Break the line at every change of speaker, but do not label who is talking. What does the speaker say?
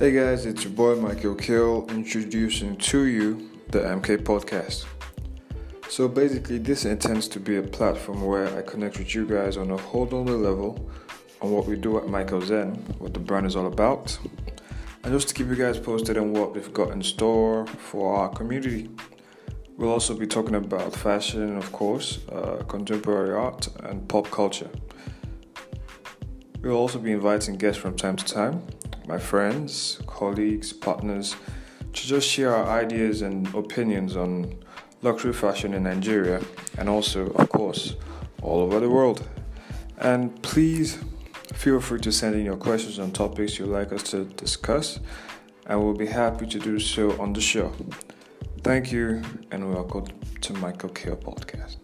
Hey guys, it's your boy Michael Kill introducing to you the MK Podcast. So basically, this intends to be a platform where I connect with you guys on a whole other level on what we do at Michael Zen, what the brand is all about, and just to keep you guys posted on what we've got in store for our community. We'll also be talking about fashion, of course, uh, contemporary art, and pop culture. We'll also be inviting guests from time to time my friends, colleagues, partners, to just share our ideas and opinions on luxury fashion in Nigeria and also, of course, all over the world. And please feel free to send in your questions on topics you'd like us to discuss, and we'll be happy to do so on the show. Thank you, and welcome to Michael Kill Podcast.